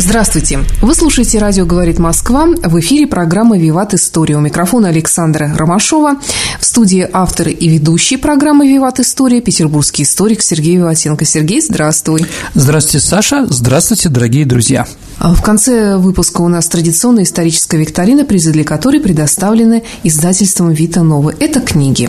Здравствуйте. Вы слушаете «Радио говорит Москва». В эфире программа «Виват История». У микрофона Александра Ромашова. В студии автор и ведущий программы «Виват История» петербургский историк Сергей Виватенко. Сергей, здравствуй. Здравствуйте, Саша. Здравствуйте, дорогие друзья. А в конце выпуска у нас традиционная историческая викторина, призы для которой предоставлены издательством «Вита Новы». Это книги.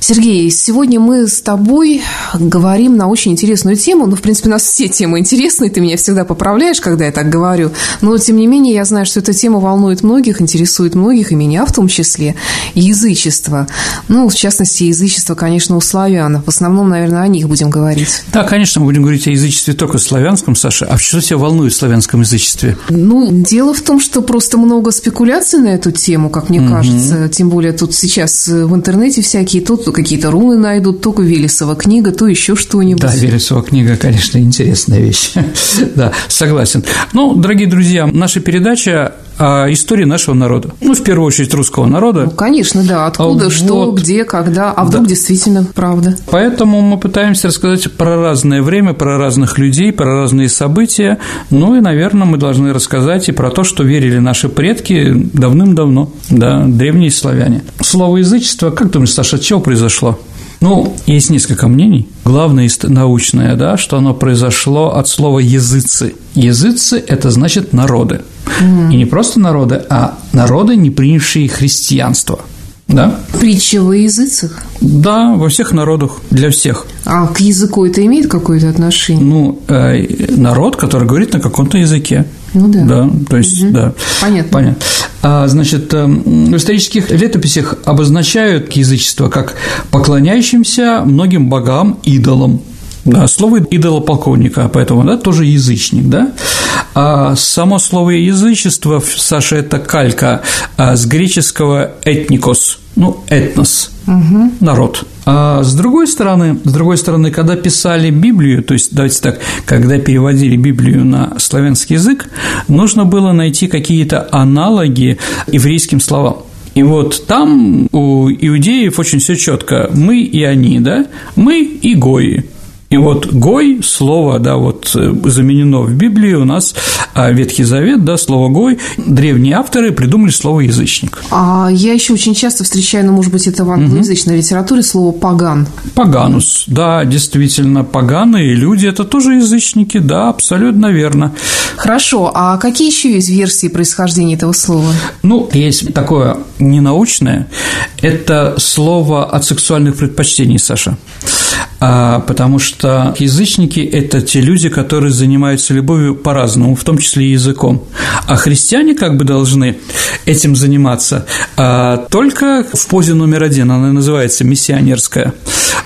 Сергей, сегодня мы с тобой говорим на очень интересную тему. Ну, в принципе, у нас все темы интересные, ты меня всегда поправляешь, когда я так говорю. Но, тем не менее, я знаю, что эта тема волнует многих, интересует многих, и меня в том числе. Язычество. Ну, в частности, язычество, конечно, у славян. В основном, наверное, о них будем говорить. Да, конечно, мы будем говорить о язычестве только славянском, Саша. А что тебя волнует в славянском язычестве? Ну, дело в том, что просто много спекуляций на эту тему, как мне угу. кажется. Тем более тут сейчас в интернете всякие, тут какие-то руны найдут, только Велесова книга, то еще что-нибудь. Да, Велесова книга, конечно, интересная вещь. да, согласен. Ну, дорогие друзья, наша передача о истории нашего народа. Ну, в первую очередь, русского народа. Ну, конечно, да. Откуда, вот. что, где, когда, а вдруг да. действительно правда. Поэтому мы пытаемся рассказать про разное время, про разных людей, про разные события. Ну и, наверное, мы должны рассказать и про то, что верили наши предки давным-давно, да, древние славяне. Слово язычество, как думаешь, Саша, от чего произошло? Ну, есть несколько мнений. Главное научное, да, что оно произошло от слова языцы. Языцы – это значит народы. Mm. И не просто народы, а народы, не принявшие христианство. Да? Притча во языцах? Да, во всех народах, для всех. А к языку это имеет какое-то отношение? Ну, э, народ, который говорит на каком-то языке. Ну да. Да, то есть, угу. да. Понятно. Понятно. А, значит, э, в исторических летописях обозначают язычество как поклоняющимся многим богам, идолам. Да, слово идолополковника, поэтому, да, тоже язычник, да. А само слово язычество, Саша, это калька а, с греческого «этникос», ну, этнос, угу. народ. А с другой стороны, с другой стороны, когда писали Библию, то есть, давайте так, когда переводили Библию на славянский язык, нужно было найти какие-то аналоги еврейским словам. И вот там у иудеев очень все четко. Мы и они, да? Мы и гои. И вот «гой» слово, да, вот э, заменено в Библии у нас а Ветхий Завет, да, слово «гой», древние авторы придумали слово «язычник». А я еще очень часто встречаю, ну, может быть, это в англоязычной угу. литературе слово «паган». «Паганус», да, действительно, поганые люди – это тоже язычники, да, абсолютно верно. Хорошо, а какие еще есть версии происхождения этого слова? Ну, есть такое ненаучное, это слово от сексуальных предпочтений, Саша потому что язычники – это те люди, которые занимаются любовью по-разному, в том числе и языком. А христиане как бы должны этим заниматься а, только в позе номер один, она называется миссионерская.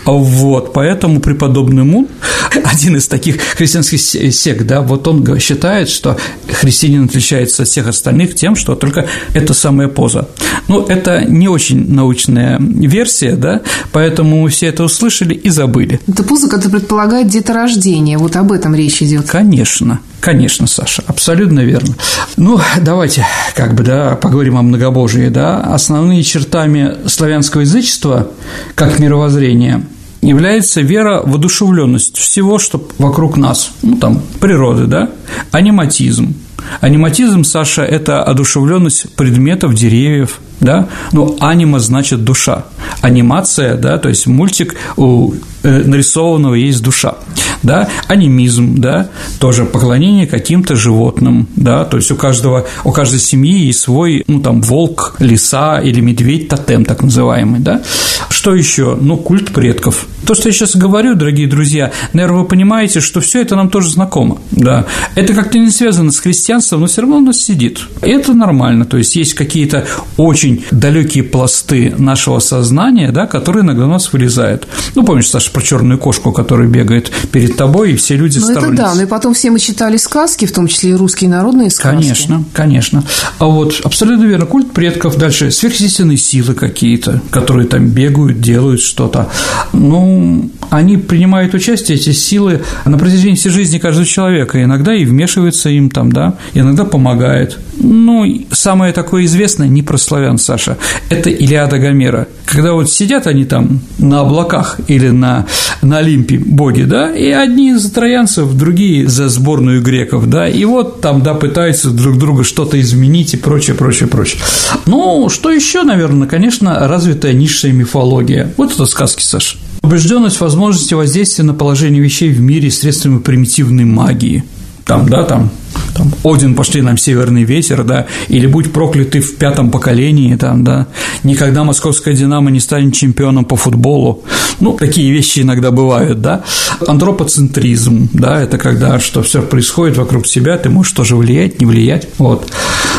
Вот, поэтому преподобный Мун, один из таких христианских сект, да, вот он считает, что христианин отличается от всех остальных тем, что только это самая поза. Ну, это не очень научная версия, да, поэтому все это услышали и забыли. Это поза, которая предполагает деторождение, вот об этом речь идет. Конечно, конечно, Саша, абсолютно верно. Ну, давайте как бы, да, поговорим о многобожии, да. Основные чертами славянского язычества, как мировоззрение, является вера в одушевленность всего, что вокруг нас, ну, там, природы, да, аниматизм. Аниматизм, Саша, это одушевленность предметов, деревьев, да, ну, анима значит душа, анимация, да, то есть мультик у нарисованного есть душа. да, анимизм, да, тоже поклонение каким-то животным, да, то есть у каждого, у каждой семьи есть свой, ну, там, волк, лиса или медведь, тотем так называемый, да. Что еще? Ну, культ предков. То, что я сейчас говорю, дорогие друзья, наверное, вы понимаете, что все это нам тоже знакомо, да. Это как-то не связано с христианством, но все равно у нас сидит. Это нормально, то есть есть какие-то очень далекие пласты нашего сознания, да, которые иногда у нас вылезают. Ну, помнишь, Саша, про черную кошку, которая бегает перед тобой, и все люди ну, это да, ну и потом все мы читали сказки, в том числе и русские народные сказки. Конечно, конечно. А вот абсолютно верно, культ предков, дальше сверхъестественные силы какие-то, которые там бегают, делают что-то. Ну, они принимают участие, эти силы, на протяжении всей жизни каждого человека, иногда и вмешиваются им там, да, иногда помогает. Ну, самое такое известное, не про славян, Саша, это Илиада Гомера. Когда вот сидят они там на облаках или на, на Олимпе боги, да, и одни за троянцев, другие за сборную греков, да, и вот там, да, пытаются друг друга что-то изменить и прочее, прочее, прочее. Ну, что еще, наверное, конечно, развитая низшая мифология. Вот это сказки, Саша. Убежденность возможности воздействия на положение вещей в мире средствами примитивной магии. Там, да, там там, Один пошли нам северный ветер, да, или будь прокляты в пятом поколении, там, да, никогда московская «Динамо» не станет чемпионом по футболу, ну, такие вещи иногда бывают, да, антропоцентризм, да, это когда что все происходит вокруг себя, ты можешь тоже влиять, не влиять, вот.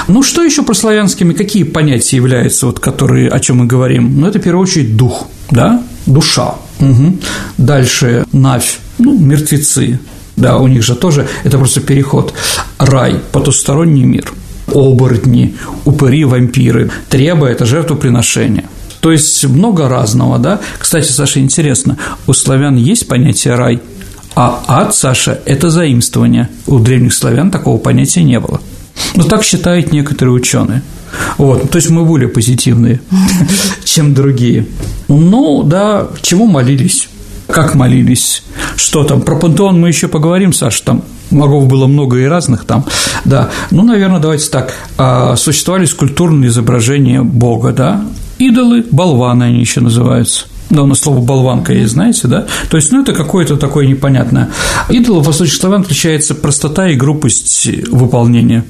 Ну, что еще про славянскими, какие понятия являются, вот, которые, о чем мы говорим? Ну, это, в первую очередь, дух, да, душа, угу. дальше навь, ну, мертвецы, да, у них же тоже это просто переход. Рай, потусторонний мир, оборотни, упыри, вампиры. Треба – это жертвоприношение. То есть много разного, да. Кстати, Саша, интересно, у славян есть понятие рай, а ад, Саша, это заимствование. У древних славян такого понятия не было. Но так считают некоторые ученые. Вот, то есть мы более позитивные, чем другие. Ну, да, чему молились? Как молились, что там. Про пантеон мы еще поговорим, Саша, там богов было много и разных там, да. Ну, наверное, давайте так. А, существовали скульптурные изображения Бога, да, идолы, болваны они еще называются. Да, у нас слово «болванка» есть, знаете, да? То есть, ну, это какое-то такое непонятное. Идол в восточных славян отличается простота и грубость выполнения.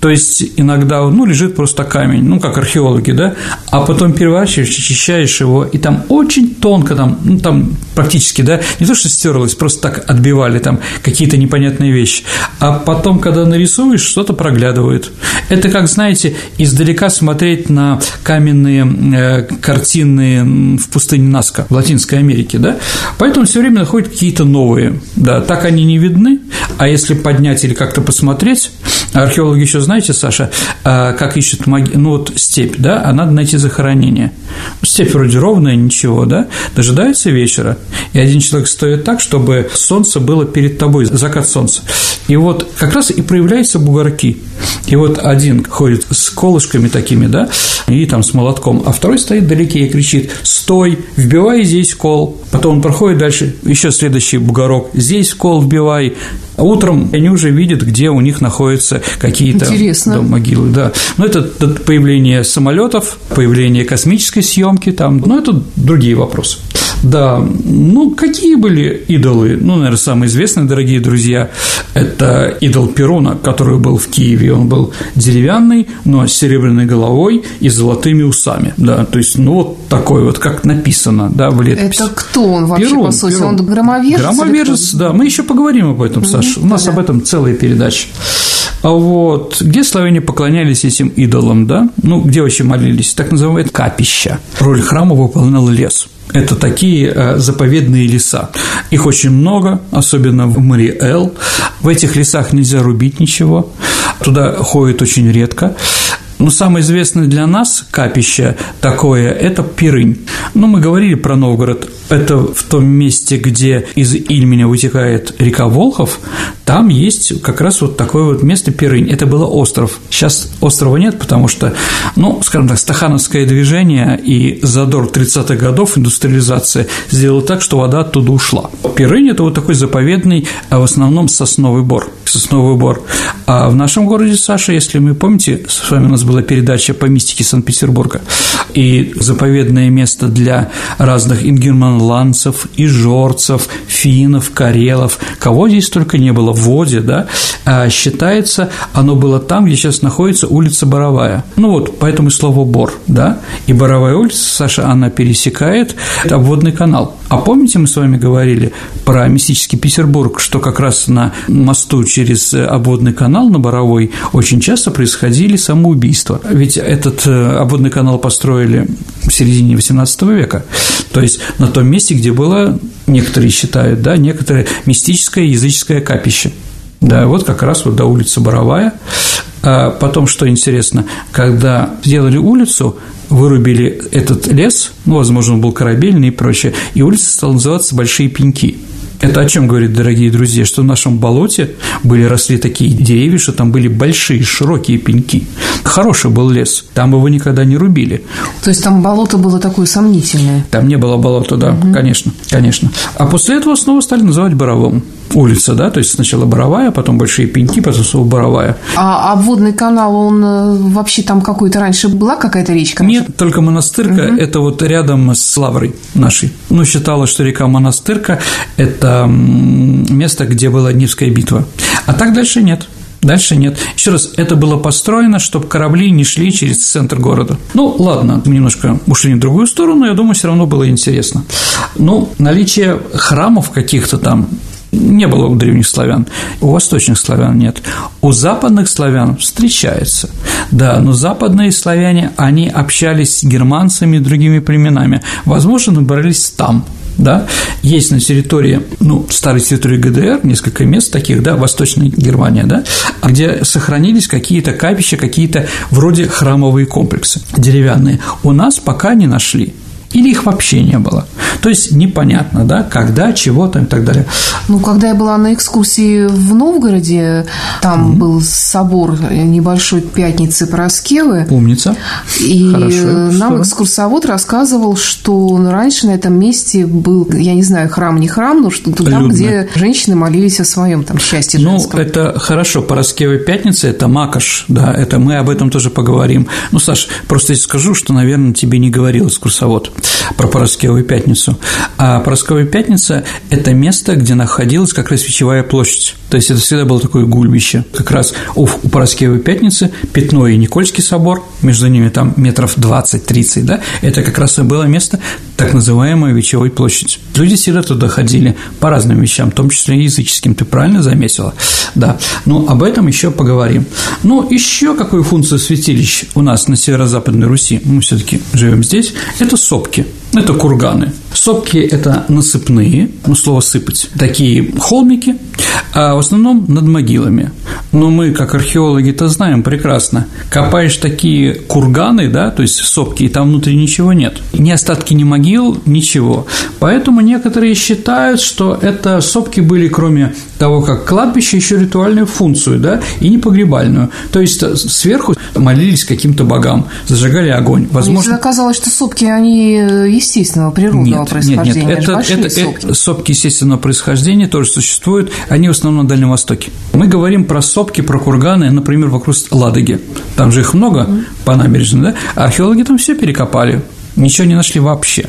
То есть иногда, ну, лежит просто камень, ну, как археологи, да, а потом переворачиваешь, очищаешь его, и там очень тонко, там, ну, там практически, да, не то, что стерлось, просто так отбивали там какие-то непонятные вещи, а потом, когда нарисуешь, что-то проглядывает. Это как, знаете, издалека смотреть на каменные э, картины в пустыне Наска в Латинской Америке, да, поэтому все время находят какие-то новые, да, так они не видны, а если поднять или как-то посмотреть, археологи еще знаете, Саша, а, как ищут маги... ну вот степь, да, а надо найти захоронение. Степь вроде ровная, ничего, да, дожидается вечера, и один человек стоит так, чтобы солнце было перед тобой, закат солнца. И вот как раз и проявляются бугорки. И вот один ходит с колышками такими, да, и там с молотком, а второй стоит вдалеке и кричит «Стой! Вбивай здесь кол!» Потом он проходит дальше, еще следующий бугорок «Здесь кол вбивай!» А утром они уже видят, где у них находятся какие-то да, могилы. Да. Но это появление самолетов, появление космической съемки, там, но это другие вопросы. Да, ну какие были идолы? Ну, наверное, самые известные, дорогие друзья, это идол Перуна, который был в Киеве. Он был деревянный, но с серебряной головой и золотыми усами. Да, то есть, ну, вот такой вот, как написано, да, в летописи. Это кто он вообще, Перун, по сути? Перун. Он громовержец? Громовержец, да. Мы еще поговорим об этом, Саша. У нас да. об этом целая передача. А вот где славяне поклонялись этим идолам, да? Ну, где вообще молились? Так называемое капища. Роль храма выполнял лес. Это такие э, заповедные леса. Их очень много, особенно в Мариэл. В этих лесах нельзя рубить ничего, туда ходят очень редко. Но самое известное для нас капище такое – это Пирынь. Ну, мы говорили про Новгород. Это в том месте, где из Ильменя вытекает река Волхов, там есть как раз вот такое вот место Пирынь. Это было остров. Сейчас острова нет, потому что, ну, скажем так, стахановское движение и задор 30-х годов индустриализация сделал так, что вода оттуда ушла. Пирынь – это вот такой заповедный, а в основном сосновый бор. Сосновый бор. А в нашем городе, Саша, если вы помните, с вами у нас была передача по мистике Санкт-Петербурга, и заповедное место для разных ингерманландцев и жорцев, финнов, карелов, кого здесь только не было в воде, да, а считается, оно было там, где сейчас находится улица Боровая. Ну вот, поэтому и слово «бор», да, и Боровая улица, Саша, она пересекает обводный канал. А помните, мы с вами говорили про мистический Петербург, что как раз на мосту через обводный канал на Боровой очень часто происходили самоубийства. Ведь этот э, обводный канал построили в середине XVIII века, то есть на том месте, где было, некоторые считают, да, некоторое мистическое языческое капище. Да, вот как раз вот до улицы Боровая. А потом, что интересно, когда сделали улицу, вырубили этот лес, ну, возможно, он был корабельный и прочее, и улица стала называться Большие Пеньки. Это о чем говорит, дорогие друзья, что в нашем болоте были росли такие деревья, что там были большие, широкие пеньки. Хороший был лес, там его никогда не рубили. То есть там болото было такое сомнительное? Там не было болота, да, угу. конечно, конечно. А после этого снова стали называть Боровым улица, да, то есть сначала Боровая, потом Большие Пеньки, потом снова Боровая. А обводный канал, он э, вообще там какой-то раньше была какая-то речка? Нет, только Монастырка, угу. это вот рядом с Лаврой нашей. Ну, считалось, что река Монастырка – это место, где была Нивская битва. А так дальше нет. Дальше нет. Еще раз, это было построено, чтобы корабли не шли через центр города. Ну, ладно, мы немножко ушли в другую сторону, я думаю, все равно было интересно. Ну, наличие храмов каких-то там не было у древних славян, у восточных славян нет. У западных славян встречается, да, но западные славяне, они общались с германцами и другими племенами, возможно, набрались там, да, есть на территории, ну, старой территории ГДР несколько мест таких, да, Восточная Германия, да, где сохранились какие-то капища, какие-то вроде храмовые комплексы деревянные. У нас пока не нашли, или их вообще не было. То есть непонятно, да, когда, чего там и так далее. Ну, когда я была на экскурсии в Новгороде, там mm-hmm. был собор небольшой Пятницы Пороскевы. Умница. И Хорошо. нам что? экскурсовод рассказывал, что раньше на этом месте был, я не знаю, храм не храм, но что-то там, где женщины молились о своем там счастье Ну, это хорошо, Пороскева Пятница – это Макаш, да, это мы об этом тоже поговорим. Ну, Саш, просто скажу, что, наверное, тебе не говорил экскурсовод про Пороскевую пятницу. А Пороскевая пятница – это место, где находилась как раз Вечевая площадь. То есть это всегда было такое гульбище. Как раз у, Пороскевой пятницы Пятно и Никольский собор, между ними там метров 20-30, да, это как раз и было место, так называемая Вечевой площадь. Люди всегда туда ходили по разным вещам, в том числе и языческим, ты правильно заметила? Да, но об этом еще поговорим. Ну, еще какую функцию святилищ у нас на северо-западной Руси, мы все таки живем здесь, это сопки. Это курганы. Сопки – это насыпные, ну, слово «сыпать», такие холмики, а в основном над могилами. Но мы, как археологи-то знаем прекрасно, копаешь такие курганы, да, то есть сопки, и там внутри ничего нет. Ни остатки, ни могил, ничего. Поэтому некоторые считают, что это сопки были, кроме того, как кладбище, еще ритуальную функцию, да, и не погребальную. То есть сверху молились каким-то богам, зажигали огонь. Возможно... Мне казалось, что сопки, они естественного, природного нет, происхождения. Нет, нет, это, это, сопки. это сопки естественного происхождения тоже существуют, они в основном на Дальнем Востоке. Мы говорим про сопки, про курганы, например, вокруг Ладоги. Там же их много mm-hmm. по набережной, да? А археологи там все перекопали ничего не нашли вообще.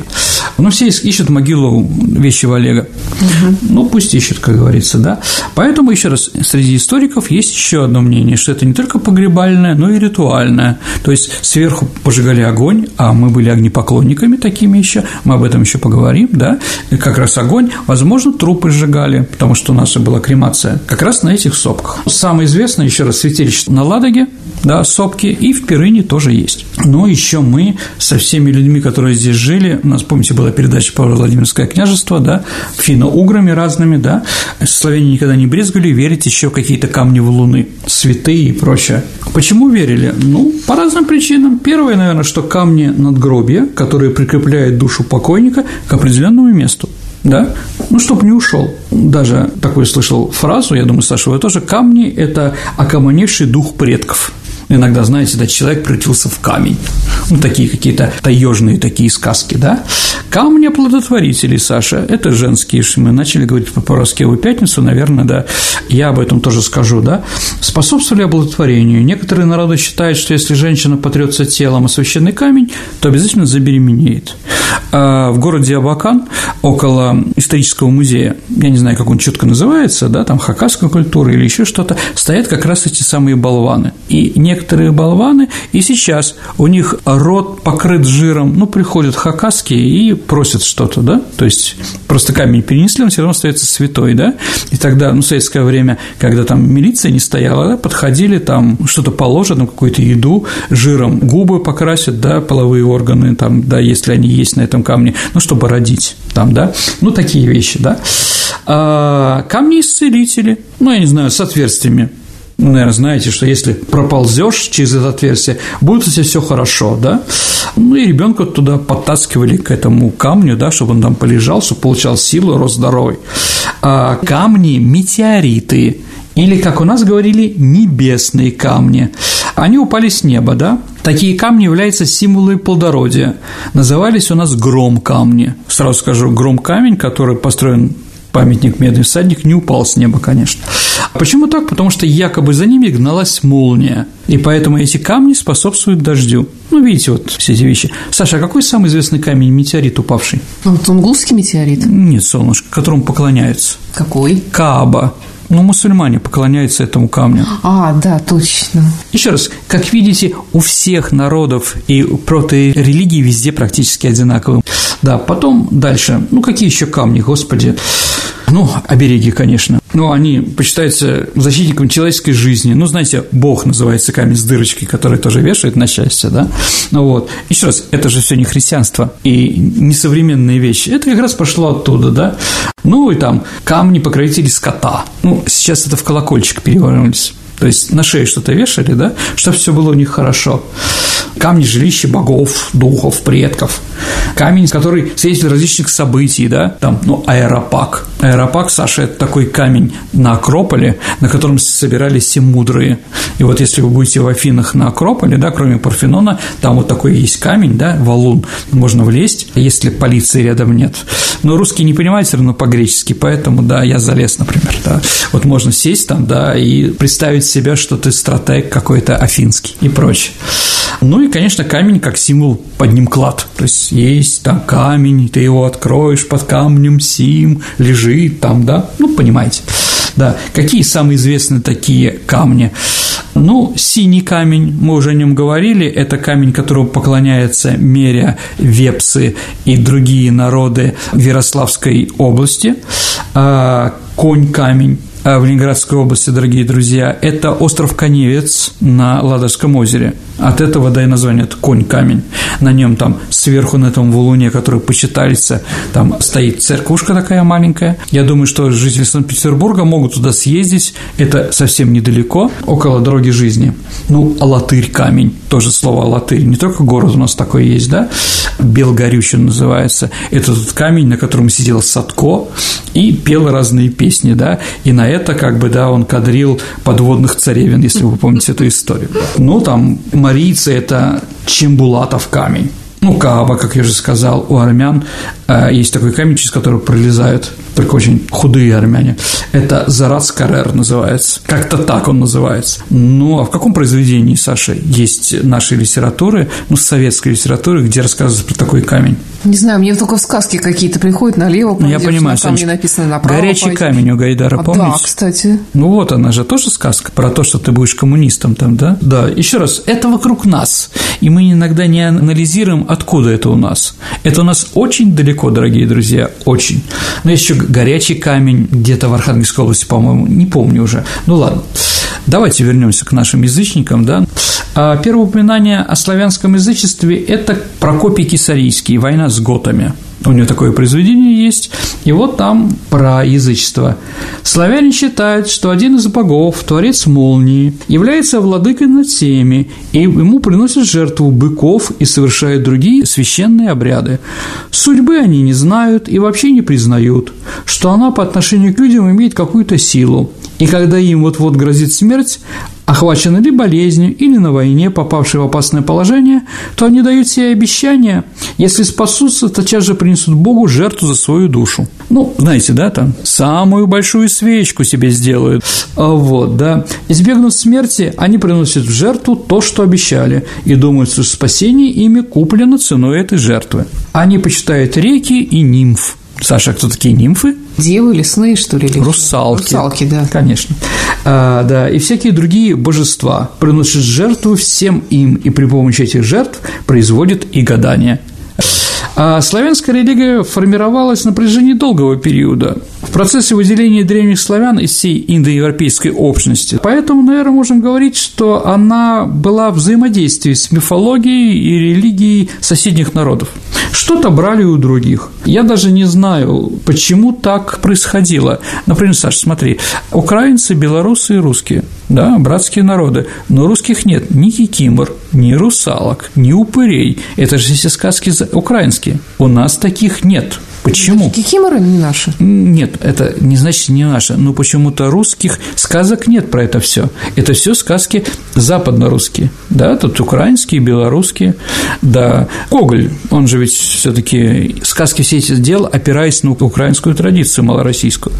Ну, все ищут могилу вещего Олега. Угу. Ну, пусть ищут, как говорится, да. Поэтому, еще раз, среди историков есть еще одно мнение, что это не только погребальное, но и ритуальное. То есть сверху пожигали огонь, а мы были огнепоклонниками такими еще, мы об этом еще поговорим, да. И как раз огонь, возможно, трупы сжигали, потому что у нас была кремация, как раз на этих сопках. Самое известное, еще раз, святилище на Ладоге, да, сопки, и в Перыне тоже есть. Но еще мы со всеми людьми, которые здесь жили, у нас, помните, была передача про Владимирское княжество, да, финно-уграми разными, да, славяне никогда не брезгали верить еще какие-то камни в луны, святые и прочее. Почему верили? Ну, по разным причинам. Первое, наверное, что камни надгробия, которые прикрепляют душу покойника к определенному месту да, ну, чтобы не ушел. Даже такой слышал фразу, я думаю, Саша, вы тоже, камни – это окомонивший дух предков. Иногда, знаете, да, человек превратился в камень. Ну, такие какие-то таежные такие сказки, да. Камни оплодотворители, Саша, это женские, мы начали говорить по Поросковую пятницу, наверное, да, я об этом тоже скажу, да, способствовали оплодотворению. Некоторые народы считают, что если женщина потрется телом о священный камень, то обязательно забеременеет. А в городе Абакан, около исторического музея, я не знаю, как он четко называется, да, там хакасская культура или еще что-то, стоят как раз эти самые болваны. И некоторые болваны, и сейчас у них рот покрыт жиром, ну, приходят хакасские и просят что-то, да, то есть просто камень перенесли, он все равно остается святой, да, и тогда, ну, в советское время, когда там милиция не стояла, да, подходили, там что-то положат, ну, какую-то еду, жиром губы покрасят, да, половые органы, там, да, если они есть на этом камне, ну, чтобы родить, там, да, ну, такие вещи, да. А камни-исцелители, ну, я не знаю, с отверстиями, ну, наверное, знаете, что если проползешь через это отверстие, будет у тебя все хорошо, да? Ну, и ребенка туда подтаскивали к этому камню, да, чтобы он там полежал, чтобы получал силу, рос здоровый. А камни – метеориты, или, как у нас говорили, небесные камни. Они упали с неба, да? Такие камни являются символами плодородия. Назывались у нас гром камни. Сразу скажу, гром камень, который построен памятник Медный всадник не упал с неба, конечно. Почему так? Потому что якобы за ними гналась молния, и поэтому эти камни способствуют дождю. Ну, видите, вот все эти вещи. Саша, а какой самый известный камень метеорит упавший? Ну, Тунгусский метеорит. Нет, солнышко, которому поклоняются. Какой? Кааба. Ну, мусульмане поклоняются этому камню. А, да, точно. Еще раз, как видите, у всех народов и проторелигии везде практически одинаковые. Да, потом дальше. Ну, какие еще камни, господи? Ну, обереги, конечно. Ну, они почитаются защитником человеческой жизни. Ну, знаете, Бог называется камень с дырочкой, который тоже вешает на счастье, да? Ну вот. Еще раз, это же все не христианство и не современные вещи. Это как раз пошло оттуда, да? Ну, и там камни покровители скота. Ну, сейчас это в колокольчик перевернулись. То есть на шее что-то вешали, да, чтобы все было у них хорошо. Камни жилища богов, духов, предков. Камень, который свидетель различных событий, да, там, ну, аэропак. Аэропак, Саша, это такой камень на Акрополе, на котором собирались все мудрые. И вот если вы будете в Афинах на Акрополе, да, кроме Парфенона, там вот такой есть камень, да, валун, можно влезть, если полиции рядом нет. Но русские не понимают все равно по-гречески, поэтому, да, я залез, например, да. Вот можно сесть там, да, и представить себя, что ты стратег какой-то афинский и прочее. Ну и, конечно, камень как символ под ним клад. То есть есть там камень, ты его откроешь под камнем сим, лежит там, да, ну, понимаете. Да, какие самые известные такие камни? Ну, синий камень, мы уже о нем говорили, это камень, которому поклоняется Меря, Вепсы и другие народы Ярославской области. А, конь камень, а, в Ленинградской области, дорогие друзья, это остров Коневец на Ладожском озере. От этого, да и название это конь-камень. На нем там сверху на этом валуне, который почитается, там стоит церквушка такая маленькая. Я думаю, что жители Санкт-Петербурга могут туда съездить. Это совсем недалеко, около дороги жизни. Ну, Алатырь камень, тоже слово Алатырь. Не только город у нас такой есть, да? Белгорющин называется. Это тот камень, на котором сидел Садко и пел разные песни, да? И на это, как бы, да, он кадрил подводных царевин, если вы помните эту историю. Ну, там марийцы – это Чембулатов камень. Ну, Кааба, как я уже сказал, у армян э, есть такой камень, через который пролезают только очень худые армяне. Это Зарац Карер называется. Как-то так он называется. Ну, а в каком произведении, Саша, есть нашей литературы, ну, советской литературы, где рассказывается про такой камень? Не знаю, мне только в сказки какие-то приходят налево, ну, я понимаю, на камне написано направо. Горячий пойти. камень у Гайдара, а, помните? Да, кстати. Ну вот она же тоже сказка про то, что ты будешь коммунистом там, да? Да. Еще раз, это вокруг нас, и мы иногда не анализируем, откуда это у нас. Это у нас очень далеко, дорогие друзья, очень. Но еще горячий камень где-то в Архангельской области, по-моему, не помню уже. Ну ладно. Давайте вернемся к нашим язычникам, да. А первое упоминание о славянском язычестве – это Прокопий Кисарийский, «Война с готами». У него такое произведение есть, и вот там про язычество. Славяне считают, что один из богов, творец молнии, является владыкой над всеми, и ему приносят жертву быков и совершают другие священные обряды. Судьбы они не знают и вообще не признают, что она по отношению к людям имеет какую-то силу, И когда им вот-вот грозит смерть, охвачены ли болезнью или на войне, попавшие в опасное положение, то они дают себе обещание, если спасутся, тотчас же принесут Богу жертву за свою душу. Ну, знаете, да, там, самую большую свечку себе сделают, а вот, да. Избегнут смерти, они приносят в жертву то, что обещали, и думают, что спасение ими куплено ценой этой жертвы. Они почитают реки и нимф, Саша, кто такие нимфы? Девы лесные, что ли? Или Русалки. Русалки, да. Конечно. А, да, и всякие другие божества приносят жертву всем им, и при помощи этих жертв производят и гадания. А славянская религия формировалась на протяжении долгого периода в процессе выделения древних славян из всей индоевропейской общности. Поэтому, наверное, можем говорить, что она была в взаимодействии с мифологией и религией соседних народов. Что-то брали у других. Я даже не знаю, почему так происходило. Например, Саша, смотри, украинцы, белорусы и русские, да, братские народы, но русских нет ни кикимор, ни русалок, ни упырей. Это же все сказки украинские. У нас таких нет. Почему? Кикиморы не наши. Нет, это не значит не наши, но почему-то русских сказок нет про это все. Это все сказки западно-русские, да, тут украинские, белорусские, да. Гоголь, он же ведь все-таки сказки все эти сделал, опираясь на украинскую традицию малороссийскую.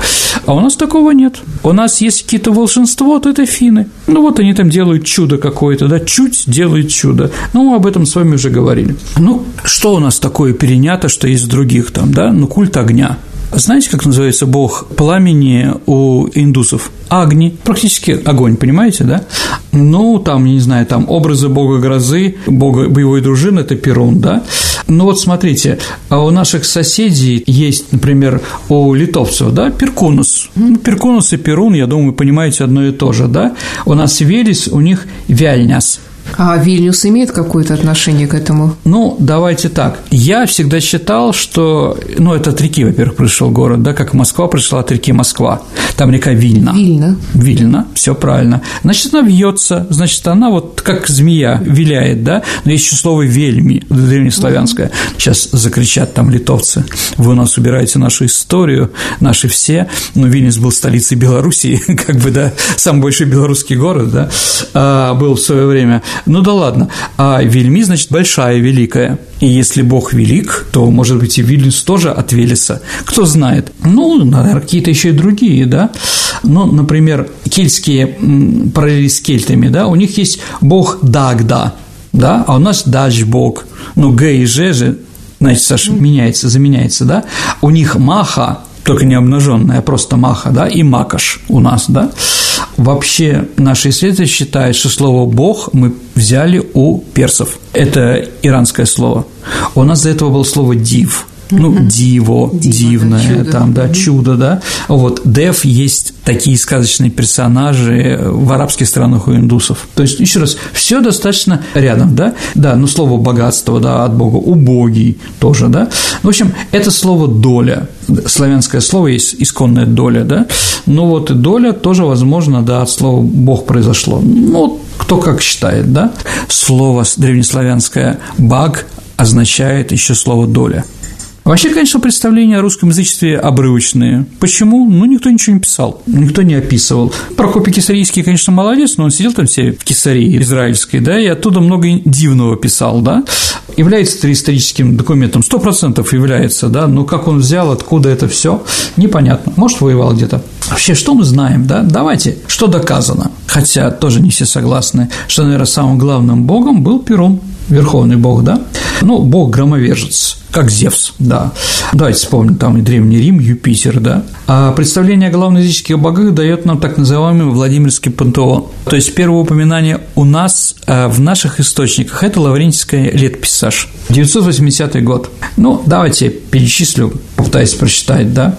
А у нас такого нет. У нас есть какие-то волшинство, то это финны. Ну вот они там делают чудо какое-то, да, чуть делают чудо. Ну, мы об этом с вами уже говорили. Ну, что у нас такое перенято, что есть в других там, да? Ну, культ огня. Знаете, как называется бог пламени у индусов? Агни, практически огонь, понимаете, да? Ну, там, не знаю, там образы бога грозы, бога боевой дружины – это Перун, да? Ну вот смотрите, а у наших соседей есть, например, у литовцев, да, Перкунус. Ну, Перкунус и Перун, я думаю, вы понимаете одно и то же, да? У нас Велес, у них Вяльняс. А Вильнюс имеет какое-то отношение к этому? Ну, давайте так. Я всегда считал, что, ну, это от реки, во-первых, пришел город, да, как Москва пришла от реки Москва. Там река Вильна. Вильна. Вильна, все правильно. Значит, она вьется, значит, она вот как змея виляет, да, но есть еще слово вельми, древнеславянское. Сейчас закричат там литовцы, вы у нас убираете нашу историю, наши все, но Вильнюс был столицей Белоруссии, как бы, да, самый большой белорусский город, да, а, был в свое время. Ну да ладно. А Вельми, значит, большая, великая. И если Бог велик, то, может быть, и Вильнюс тоже от Велеса. Кто знает. Ну, наверное, какие-то еще и другие, да. Ну, например, кельтские параллели с кельтами, да, у них есть Бог Дагда, да, а у нас Дач Бог. Ну, Г и Ж же знаете, Саша, меняется, заменяется, да? У них маха, только не обнаженная, а просто маха, да, и макаш у нас, да. Вообще наши исследователи считают, что слово «бог» мы взяли у персов. Это иранское слово. У нас до этого было слово «див», ну, диво, Диво, дивное, чудо. там, да, чудо, да. Вот, Дев есть такие сказочные персонажи в арабских странах у индусов. То есть, еще раз, все достаточно рядом, да? Да, ну, слово богатство, да, от Бога, убогий тоже, да. В общем, это слово доля, славянское слово есть исконная доля, да. Ну, вот и доля тоже, возможно, да, от слова Бог произошло. Ну, кто как считает, да. Слово древнеславянское «баг» означает еще слово «доля». Вообще, конечно, представления о русском язычестве обрывочные. Почему? Ну, никто ничего не писал, никто не описывал. Прокопий Кисарийский, конечно, молодец, но он сидел там все в Кесарии израильской, да, и оттуда много дивного писал, да. Является это историческим документом, сто процентов является, да, но как он взял, откуда это все, непонятно. Может, воевал где-то. Вообще, что мы знаем, да? Давайте, что доказано? Хотя тоже не все согласны, что, наверное, самым главным богом был Перун, верховный бог, да? Ну, бог-громовержец, как Зевс, да. Давайте вспомним, там и Древний Рим, Юпитер, да. А представление о главноязыческих богах дает нам так называемый Владимирский пантеон. То есть первое упоминание у нас э, в наших источниках – это Лаврентийская летопись, Саш, 980 год. Ну, давайте перечислю, попытаюсь прочитать, да.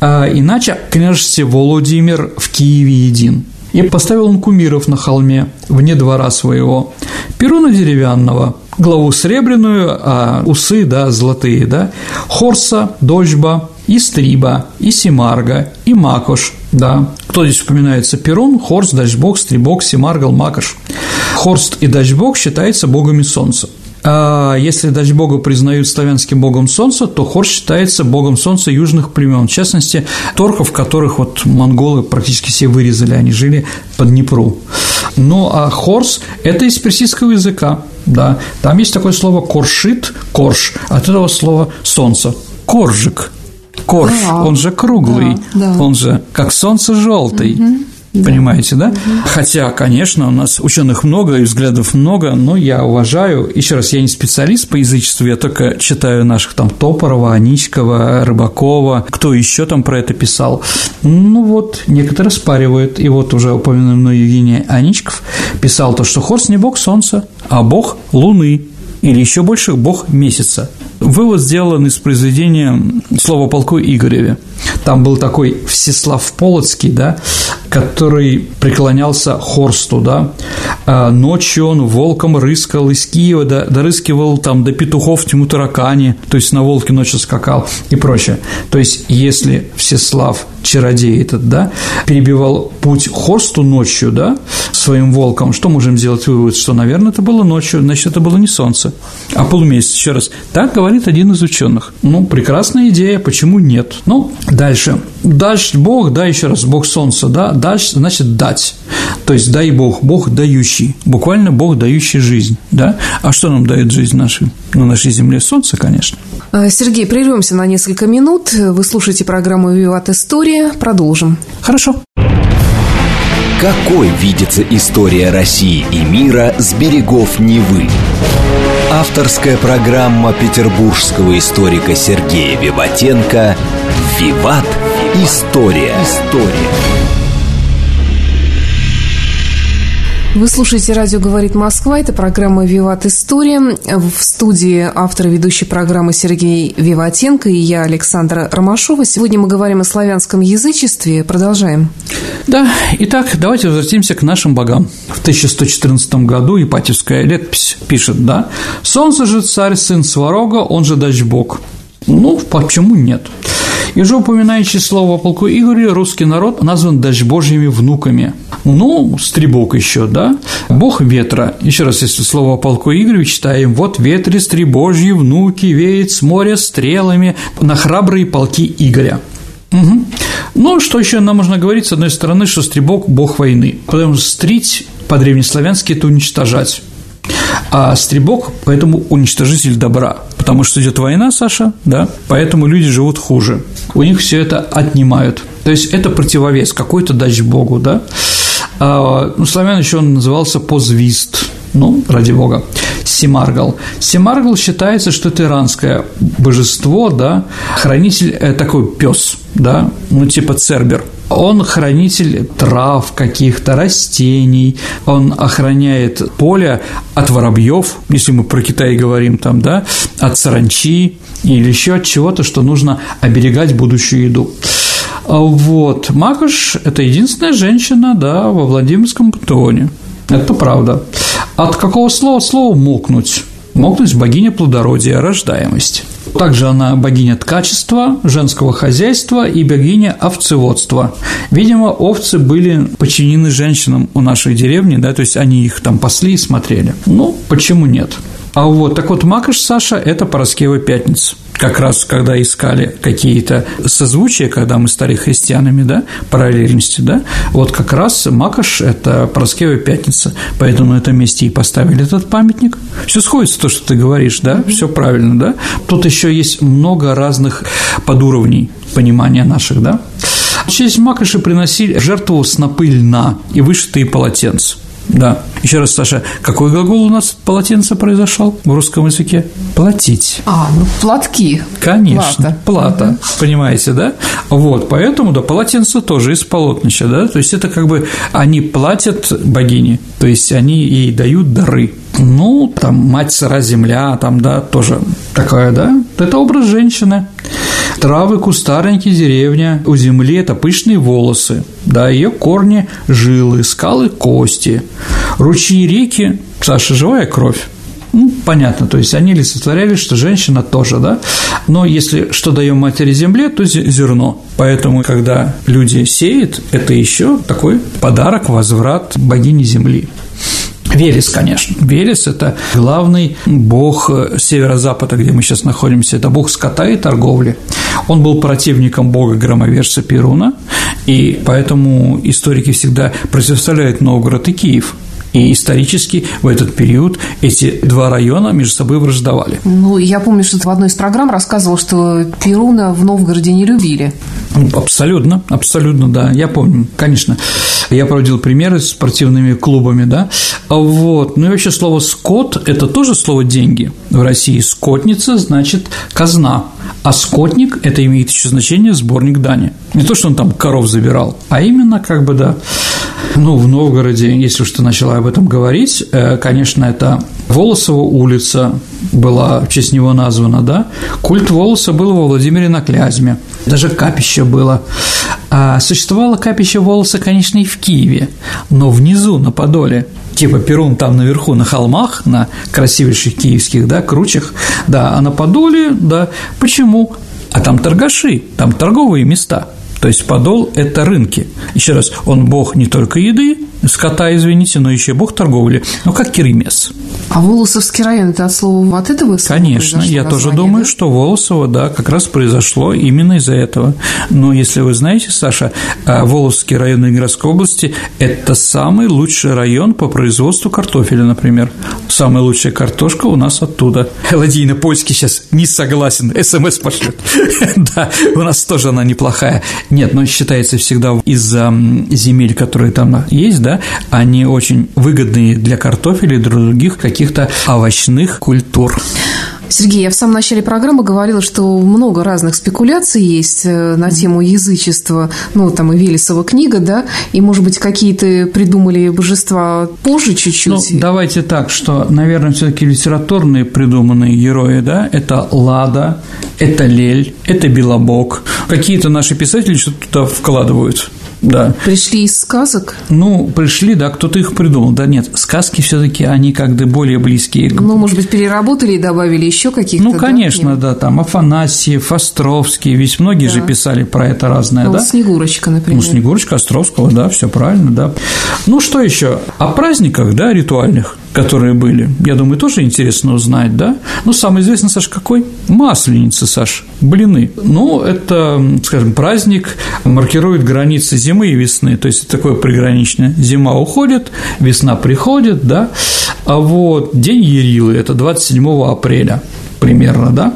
А, иначе княжестве Володимир в Киеве един. И поставил он кумиров на холме, вне двора своего, Перуна деревянного, главу серебряную, а усы, да, золотые, да, Хорса, Дожба, и Стриба, и Симарга, и Макош, да. Кто здесь упоминается? Перун, Хорс, Дачбог, Стрибок, Симаргал, Макош. Хорст и Дачбог считаются богами солнца. А если дать бога признают славянским богом солнца, то Хорс считается богом солнца южных племен, в частности, торков, которых вот монголы практически все вырезали, они жили под Днепру. Ну, а Хорс – это из персидского языка, да, там есть такое слово «коршит», «корж», от этого слова «солнце», «коржик», Корж, да. он же круглый, да, да. он же как солнце желтый. Угу. Понимаете, да? Угу. Хотя, конечно, у нас ученых много и взглядов много, но я уважаю. Еще раз, я не специалист по язычеству, я только читаю наших там Топорова, Аничкова, Рыбакова, кто еще там про это писал. Ну вот, некоторые спаривают. И вот уже упомянутый мной Евгений Аничков писал то, что Хорс не бог солнца, а бог луны или еще больше бог месяца. Вывод сделан из произведения «Слово полку Игореве». Там был такой Всеслав Полоцкий, да, который преклонялся Хорсту, да. А ночью он волком рыскал из Киева, да, дорыскивал там до петухов тьму таракани, то есть на волке ночью скакал и прочее. То есть, если Всеслав чародей этот, да, перебивал путь Хорсту ночью, да, своим волком, что можем сделать вывод, что, наверное, это было ночью, значит, это было не солнце, а полумесяц, еще раз. Так говорит один из ученых. Ну, прекрасная идея, почему нет? Ну, дальше. Дальше Бог, да, еще раз, Бог солнца, да, дальше, значит, дать. То есть, дай Бог, Бог дающий, буквально Бог дающий жизнь, да. А что нам дает жизнь нашей, на нашей земле? Солнце, конечно. А, Сергей, прервемся на несколько минут. Вы слушаете программу «Виват История». Продолжим. Хорошо. Какой видится история России и мира с берегов Невы? Авторская программа петербургского историка Сергея Виватенко «Виват. История». История. Вы слушаете «Радио говорит Москва». Это программа «Виват История». В студии автор ведущей программы Сергей Виватенко и я, Александра Ромашова. Сегодня мы говорим о славянском язычестве. Продолжаем. Да, итак, давайте возвратимся к нашим богам. В 1114 году Ипатьевская летопись пишет, да, «Солнце же царь, сын Сварога, он же дач бог». Ну, почему нет? И уже упоминающий слово о полку Игоре, русский народ назван даже божьими внуками. Ну, стребок еще, да? Бог ветра. Еще раз, если слово о полку Игореве читаем, вот ветре стребожьи внуки веет с моря стрелами на храбрые полки Игоря. Угу. Ну, что еще нам можно говорить, с одной стороны, что стребок – бог войны, потому что стрить по-древнеславянски – это уничтожать. А стребок, поэтому уничтожитель добра. Потому что идет война, Саша, да, поэтому люди живут хуже. У них все это отнимают. То есть это противовес, какой-то дач Богу, да. А, ну, славян еще он назывался позвист, ну, ради бога, Семаргал. Семаргал считается, что это иранское божество, да, хранитель, э, такой пес, да, ну, типа Цербер – он хранитель трав каких-то, растений, он охраняет поле от воробьев, если мы про Китай говорим там, да, от саранчи или еще от чего-то, что нужно оберегать будущую еду. Вот. Макаш – это единственная женщина, да, во Владимирском пантеоне. Это правда. От какого слова? Слово «мокнуть». Мокнуть – богиня плодородия, рождаемость. Также она богиня ткачества, женского хозяйства и богиня овцеводства. Видимо, овцы были подчинены женщинам у нашей деревни, да, то есть они их там пасли и смотрели. Ну, почему нет? А вот, так вот, Макаш Саша – это Пороскева пятница. Как раз, когда искали какие-то созвучия, когда мы стали христианами, да, параллельности, да, вот как раз Макаш – это Пороскева пятница, поэтому на этом месте и поставили этот памятник. Все сходится то, что ты говоришь, да, все правильно, да. Тут еще есть много разных подуровней понимания наших, да. В честь Макоши приносили жертву снопы льна и вышитые полотенца. Да. Еще раз, Саша, какой глагол у нас от полотенца произошел в русском языке? Платить. А, ну платки. Конечно, плата. плата угу. Понимаете, да? Вот, поэтому, да, полотенце тоже из полотнища, да? То есть это как бы они платят богине, то есть они ей дают дары. Ну, там, мать сыра земля, там, да, тоже такая, да? Это образ женщины. Травы, кустарники, деревня, у земли – это пышные волосы, да, ее корни – жилы, скалы – кости, ручьи и реки – Саша, живая кровь. Ну, понятно, то есть они олицетворяли, что женщина тоже, да, но если что даем матери земле, то зерно. Поэтому, когда люди сеют, это еще такой подарок, возврат богини земли. Велес, конечно. Велес – это главный бог северо-запада, где мы сейчас находимся. Это бог скота и торговли. Он был противником бога-громовержца Перуна, и поэтому историки всегда противоставляют Новгород и Киев. И исторически в этот период эти два района между собой враждовали. Ну, я помню, что ты в одной из программ рассказывал, что Перуна в Новгороде не любили. Ну, абсолютно, абсолютно, да, я помню, конечно. Я проводил примеры с спортивными клубами, да. Вот. Ну и вообще слово «скот» – это тоже слово «деньги». В России «скотница» значит «казна», а «скотник» – это имеет еще значение «сборник дани». Не то, что он там коров забирал, а именно как бы, да, ну, в Новгороде, если уж ты начала об этом говорить, э, конечно, это Волосова улица была в честь него названа, да? Культ Волоса был во Владимире на Клязьме, даже капище было. А существовало капище Волоса, конечно, и в Киеве, но внизу, на Подоле, типа Перун там наверху на холмах, на красивейших киевских, да, кручах, да, а на Подоле, да, почему? А там торгаши, там торговые места – то есть подол – это рынки. Еще раз, он бог не только еды, скота, извините, но еще бог торговли, ну, как Керемес. А Волосовский район – это от слова от этого Конечно, я тоже думаю, да? что Волосово, да, как раз произошло именно из-за этого. Но если вы знаете, Саша, а, Волосовский район Ленинградской области – это самый лучший район по производству картофеля, например. Самая лучшая картошка у нас оттуда. Ладийно польский сейчас не согласен, смс пошлет. Да, у нас тоже она неплохая. Нет, но считается всегда из-за земель, которые там есть, да, они очень выгодные для картофеля и других каких-то овощных культур. Сергей, я в самом начале программы говорила, что много разных спекуляций есть э, на тему язычества, ну, там и Велесова книга, да, и, может быть, какие-то придумали божества позже чуть-чуть. Ну, давайте так, что, наверное, все таки литературные придуманные герои, да, это Лада, это Лель, это Белобок. Какие-то наши писатели что-то туда вкладывают да. Пришли из сказок? Ну, пришли, да, кто-то их придумал. Да нет, сказки все таки они как-то более близкие. Ну, может быть, переработали и добавили еще каких-то, Ну, конечно, да, да там Афанасьев, Островский, ведь многие да. же писали про это разное, ну, да? Снегурочка, например. Ну, Снегурочка Островского, да, все правильно, да. Ну, что еще? О праздниках, да, ритуальных которые были. Я думаю, тоже интересно узнать, да? Ну, самый известный, Саш, какой? Масленица, Саш, блины. Ну, это, скажем, праздник, маркирует границы зимы и весны, то есть такое приграничное. Зима уходит, весна приходит, да? А вот день Ярилы – это 27 апреля примерно, да.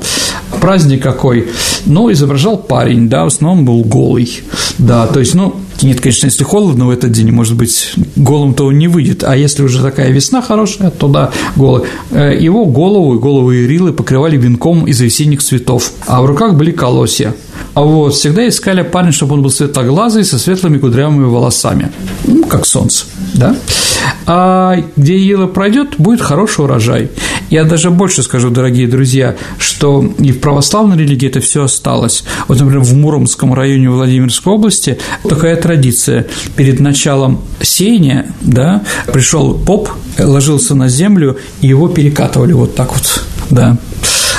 Праздник какой? Ну, изображал парень, да, в основном был голый, да, то есть, ну, нет, конечно, если холодно в этот день, может быть, голым-то он не выйдет, а если уже такая весна хорошая, то да, голый. Э, его голову и голову Ирилы покрывали венком из весенних цветов, а в руках были колосья. А вот всегда искали парня, чтобы он был светлоглазый, со светлыми кудрявыми волосами, ну, как солнце, да. А где Ела пройдет, будет хороший урожай. Я даже больше скажу, дорогие друзья, что и в православной религии это все осталось. Вот, например, в Муромском районе Владимирской области такая традиция. Перед началом сеяния, да, пришел поп, ложился на землю, и его перекатывали вот так вот, да.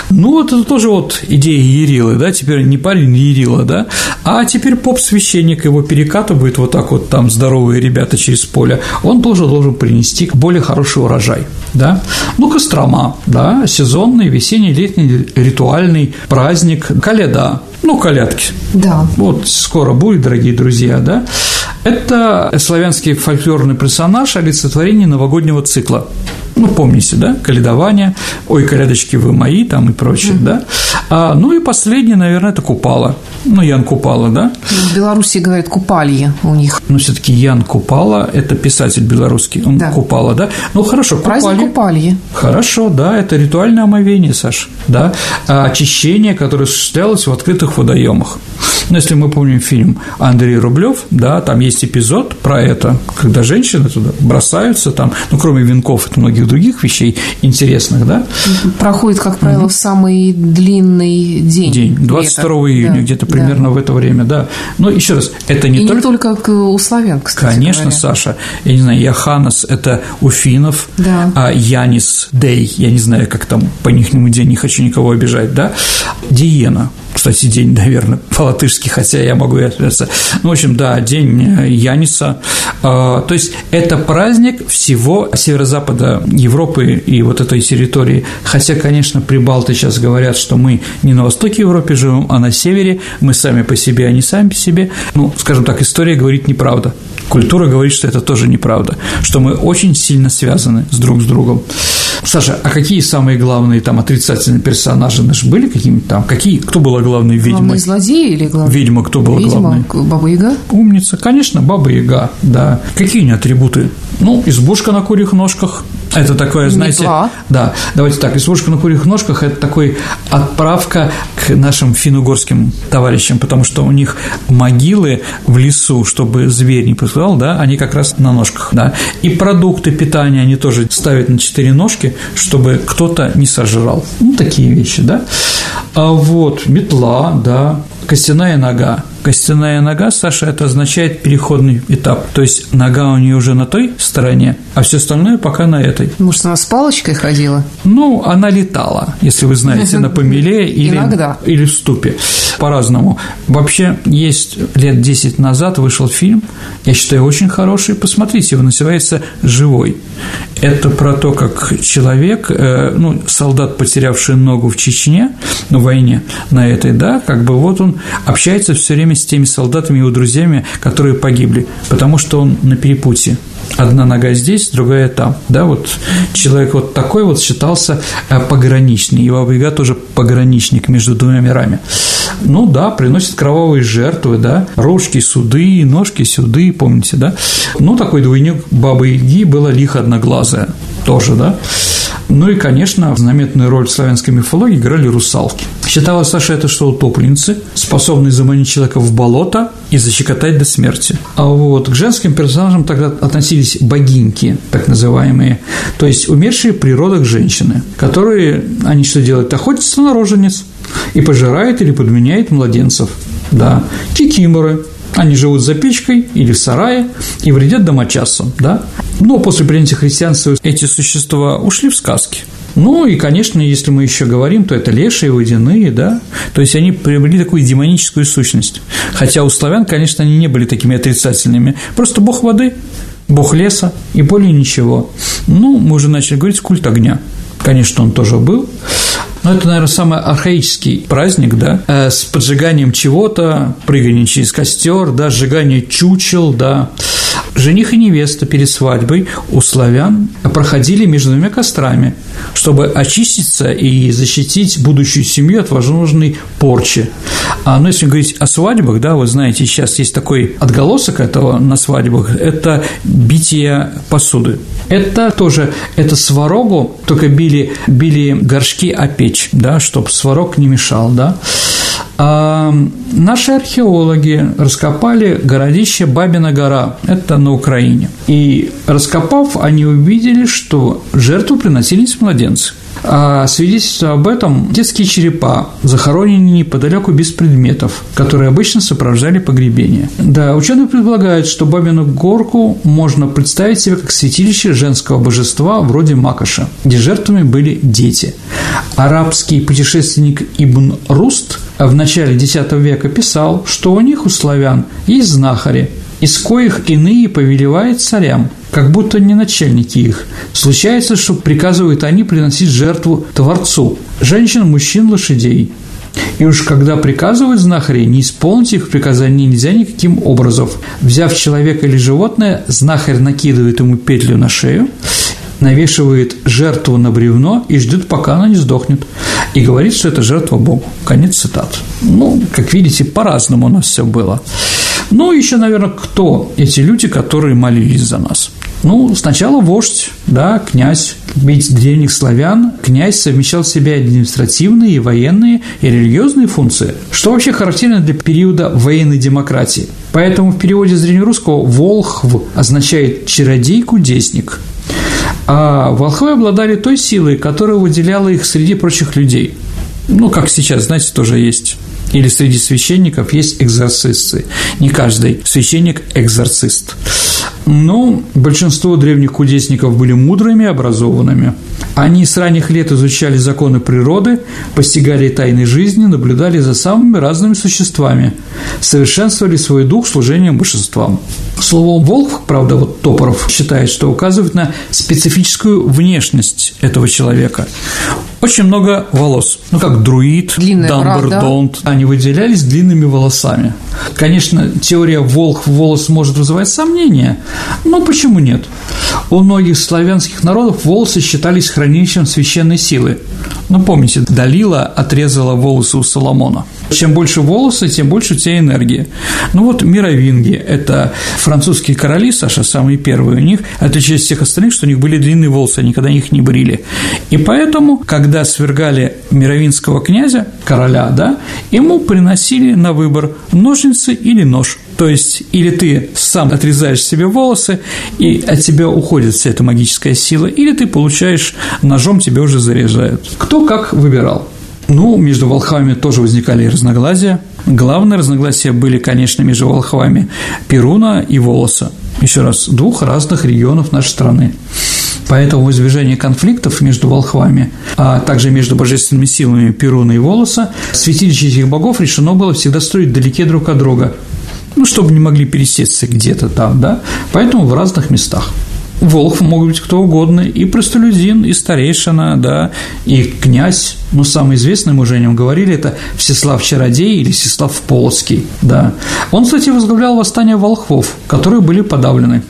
Ну, вот это тоже вот идея Ерилы, да, теперь не парень Ерила, да, а теперь поп-священник его перекатывает вот так вот там здоровые ребята через поле, он тоже должен принести более хороший урожай, да. Ну, Кострома, да, сезонный, весенний, летний ритуальный праздник, Каледа, ну, колядки. Да. Вот скоро будет, дорогие друзья, да. Это славянский фольклорный персонаж олицетворение новогоднего цикла. Ну, помните, да, каледование, ой, колядочки вы мои, там и прочее, mm-hmm. да. А, ну и последнее, наверное, это Купала. Ну, Ян Купала, да. В Беларуси говорят Купалье у них. Но все таки Ян Купала – это писатель белорусский, он да. Купала, да. Ну, хорошо, Праздник Купалье. Хорошо, да, это ритуальное омовение, Саш, да, а очищение, которое осуществлялось в открытых водоемах. Но если мы помним фильм Андрей Рублев, да, там есть эпизод про это, когда женщины туда бросаются, там, ну, кроме венков и многих других вещей интересных, да. Проходит, как правило, угу. в самый длинный день. День, 22 лета. июня, да, где-то примерно да. в это время, да. Но еще раз, это не и только… не только у славян, кстати Конечно, говоря. Саша. Я не знаю, Яханас – это у финнов, да. а Янис Дей, я не знаю, как там по нихнему день, не хочу никого обижать, да. Диена – кстати, день, наверное, по-латышски, хотя я могу это. Ну, в общем, да, день э, Яниса. А, то есть это праздник всего северо-запада Европы и вот этой территории. Хотя, конечно, прибалты сейчас говорят, что мы не на востоке Европы живем, а на севере, мы сами по себе, а не сами по себе. Ну, скажем так, история говорит неправда. Культура говорит, что это тоже неправда, что мы очень сильно связаны с друг с другом. Саша, а какие самые главные там отрицательные персонажи наши были какими-то там? Какие? Кто была главной ведьмой? Главные злодеи или главные? Ведьма кто была Ведьма, главной? Баба Яга? Умница, конечно, Баба Яга, да. Какие нее атрибуты? Ну, избушка на курьих ножках, это такое, знаете, Метла. да, давайте так, избушка на курьих ножках – это такой отправка к нашим финугорским товарищам, потому что у них могилы в лесу, чтобы зверь не посылал, да, они как раз на ножках, да, и продукты питания они тоже ставят на четыре ножки, чтобы кто-то не сожрал, ну, такие вещи, да, а вот метла, да, костяная нога. Костяная нога, Саша, это означает переходный этап. То есть нога у нее уже на той стороне, а все остальное пока на этой. Может, она с палочкой ходила? Ну, она летала, если вы знаете, на помеле или, Иногда. или в ступе. По-разному. Вообще, есть лет 10 назад вышел фильм, я считаю, очень хороший. Посмотрите, его называется «Живой». Это про то, как человек, э, ну, солдат, потерявший ногу в Чечне, на войне, на этой, да, как бы вот он общается все время с теми солдатами и его друзьями, которые погибли, потому что он на перепутье. Одна нога здесь, другая там. Да, вот человек вот такой вот считался э, пограничный. И Баба тоже пограничник между двумя мирами. Ну да, приносит кровавые жертвы, да, рожки суды, ножки сюды, помните, да? Ну, такой двойник Бабы Яги была лихо одноглазая тоже, да? Ну и, конечно, заметную роль в славянской мифологии играли русалки. Считалось, Саша, это что утопленницы, способные заманить человека в болото и защекотать до смерти. А вот к женским персонажам тогда относились богиньки, так называемые, то есть умершие при родах женщины, которые, они что делают, охотятся на роженец и пожирают или подменяют младенцев. Да, кикиморы, они живут за печкой или в сарае и вредят домочадцам, да? Но после принятия христианства эти существа ушли в сказки. Ну и, конечно, если мы еще говорим, то это лешие, водяные, да, то есть они приобрели такую демоническую сущность. Хотя у славян, конечно, они не были такими отрицательными, просто бог воды, бог леса и более ничего. Ну, мы уже начали говорить культ огня. Конечно, он тоже был. Но это, наверное, самый архаический праздник, да, э, с поджиганием чего-то, прыганием через костер, да, сжигание чучел, да. Жених и невеста перед свадьбой у славян проходили между двумя кострами, чтобы очиститься и защитить будущую семью от возможной порчи. А, ну, если говорить о свадьбах, да, вы знаете, сейчас есть такой отголосок этого на свадьбах, это битие посуды. Это тоже, это сварогу, только били, били горшки о печь, да, чтобы сварог не мешал, да. А наши археологи раскопали городище Бабина гора, это на Украине. И раскопав, они увидели, что жертву приносились младенцы. А свидетельство об этом – детские черепа, захороненные неподалеку без предметов, которые обычно сопровождали погребение. Да, ученые предполагают, что Бабину горку можно представить себе как святилище женского божества вроде Макаша, где жертвами были дети. Арабский путешественник Ибн Руст в начале X века писал, что у них, у славян, есть знахари, из коих иные повелевают царям, как будто не начальники их. Случается, что приказывают они приносить жертву Творцу, женщин, мужчин, лошадей. И уж когда приказывают знахари, не исполнить их приказаний нельзя никаким образом. Взяв человека или животное, знахарь накидывает ему петлю на шею, навешивает жертву на бревно и ждет, пока она не сдохнет. И говорит, что это жертва Богу. Конец цитат. Ну, как видите, по-разному у нас все было. Ну, еще, наверное, кто эти люди, которые молились за нас? Ну, сначала вождь, да, князь. Ведь древних славян князь совмещал в себе административные, военные и религиозные функции, что вообще характерно для периода военной демократии. Поэтому в переводе с древнерусского «волхв» означает «чародей-кудесник», а волхвы обладали той силой, которая выделяла их среди прочих людей. Ну, как сейчас, знаете, тоже есть или среди священников есть экзорцисты. Не каждый священник – экзорцист. Но большинство древних кудесников были мудрыми, образованными. Они с ранних лет изучали законы природы, постигали тайны жизни, наблюдали за самыми разными существами, совершенствовали свой дух служением божествам. Слово «волк», правда, вот Топоров считает, что указывает на специфическую внешность этого человека. Очень много волос, ну как друид, Дамбердонт, они выделялись длинными волосами. Конечно, теория волк в волос может вызывать сомнения, но почему нет? У многих славянских народов волосы считались хранилищем священной силы. Ну, помните, Далила отрезала волосы у Соломона. Чем больше волосы, тем больше у тебя энергии. Ну вот мировинги – это французские короли, Саша, самые первые у них, отличались всех остальных, что у них были длинные волосы, они никогда их не брили. И поэтому, когда свергали мировинского князя, короля, да, ему приносили на выбор ножницы или нож – то есть, или ты сам отрезаешь себе волосы, и от тебя уходит вся эта магическая сила, или ты получаешь ножом, тебе уже заряжают. Кто как выбирал. Ну, между волхвами тоже возникали разногласия. Главные разногласия были, конечно, между волхвами Перуна и Волоса. Еще раз, двух разных регионов нашей страны. Поэтому в избежание конфликтов между волхвами, а также между божественными силами Перуна и Волоса, святилища этих богов решено было всегда строить вдалеке друг от друга ну, чтобы не могли пересеться где-то там, да, поэтому в разных местах. Волхв могут быть кто угодно, и простолюдин, и старейшина, да, и князь. Ну, самый известный, мы уже о нем говорили, это Всеслав Чародей или Всеслав Полоцкий, да. Он, кстати, возглавлял восстание волхвов, которые были подавлены.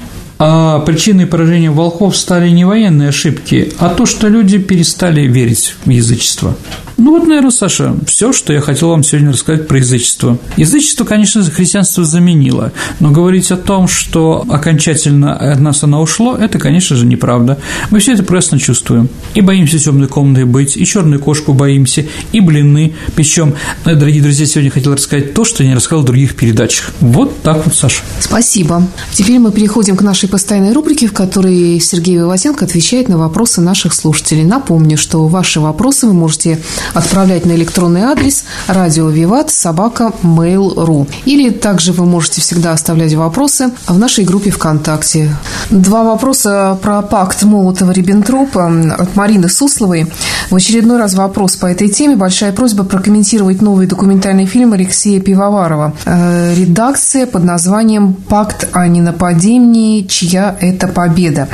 А причиной поражения волхвов стали не военные ошибки, а то, что люди перестали верить в язычество. Ну вот, наверное, Саша, все, что я хотел вам сегодня рассказать про язычество. Язычество, конечно, христианство заменило, но говорить о том, что окончательно от нас оно ушло, это, конечно же, неправда. Мы все это прекрасно чувствуем. И боимся темной комнаты быть, и черную кошку боимся, и блины. Но, дорогие друзья, сегодня хотел рассказать то, что я не рассказал в других передачах. Вот так вот, Саша. Спасибо. Теперь мы переходим к нашей постоянной рубрике, в которой Сергей Виватенко отвечает на вопросы наших слушателей. Напомню, что ваши вопросы вы можете отправлять на электронный адрес радио собака mail.ru. Или также вы можете всегда оставлять вопросы в нашей группе ВКонтакте. Два вопроса про пакт Молотова-Риббентропа от Марины Сусловой. В очередной раз вопрос по этой теме. Большая просьба прокомментировать новый документальный фильм Алексея Пивоварова. Э, редакция под названием «Пакт о ненападении. Чья это победа?».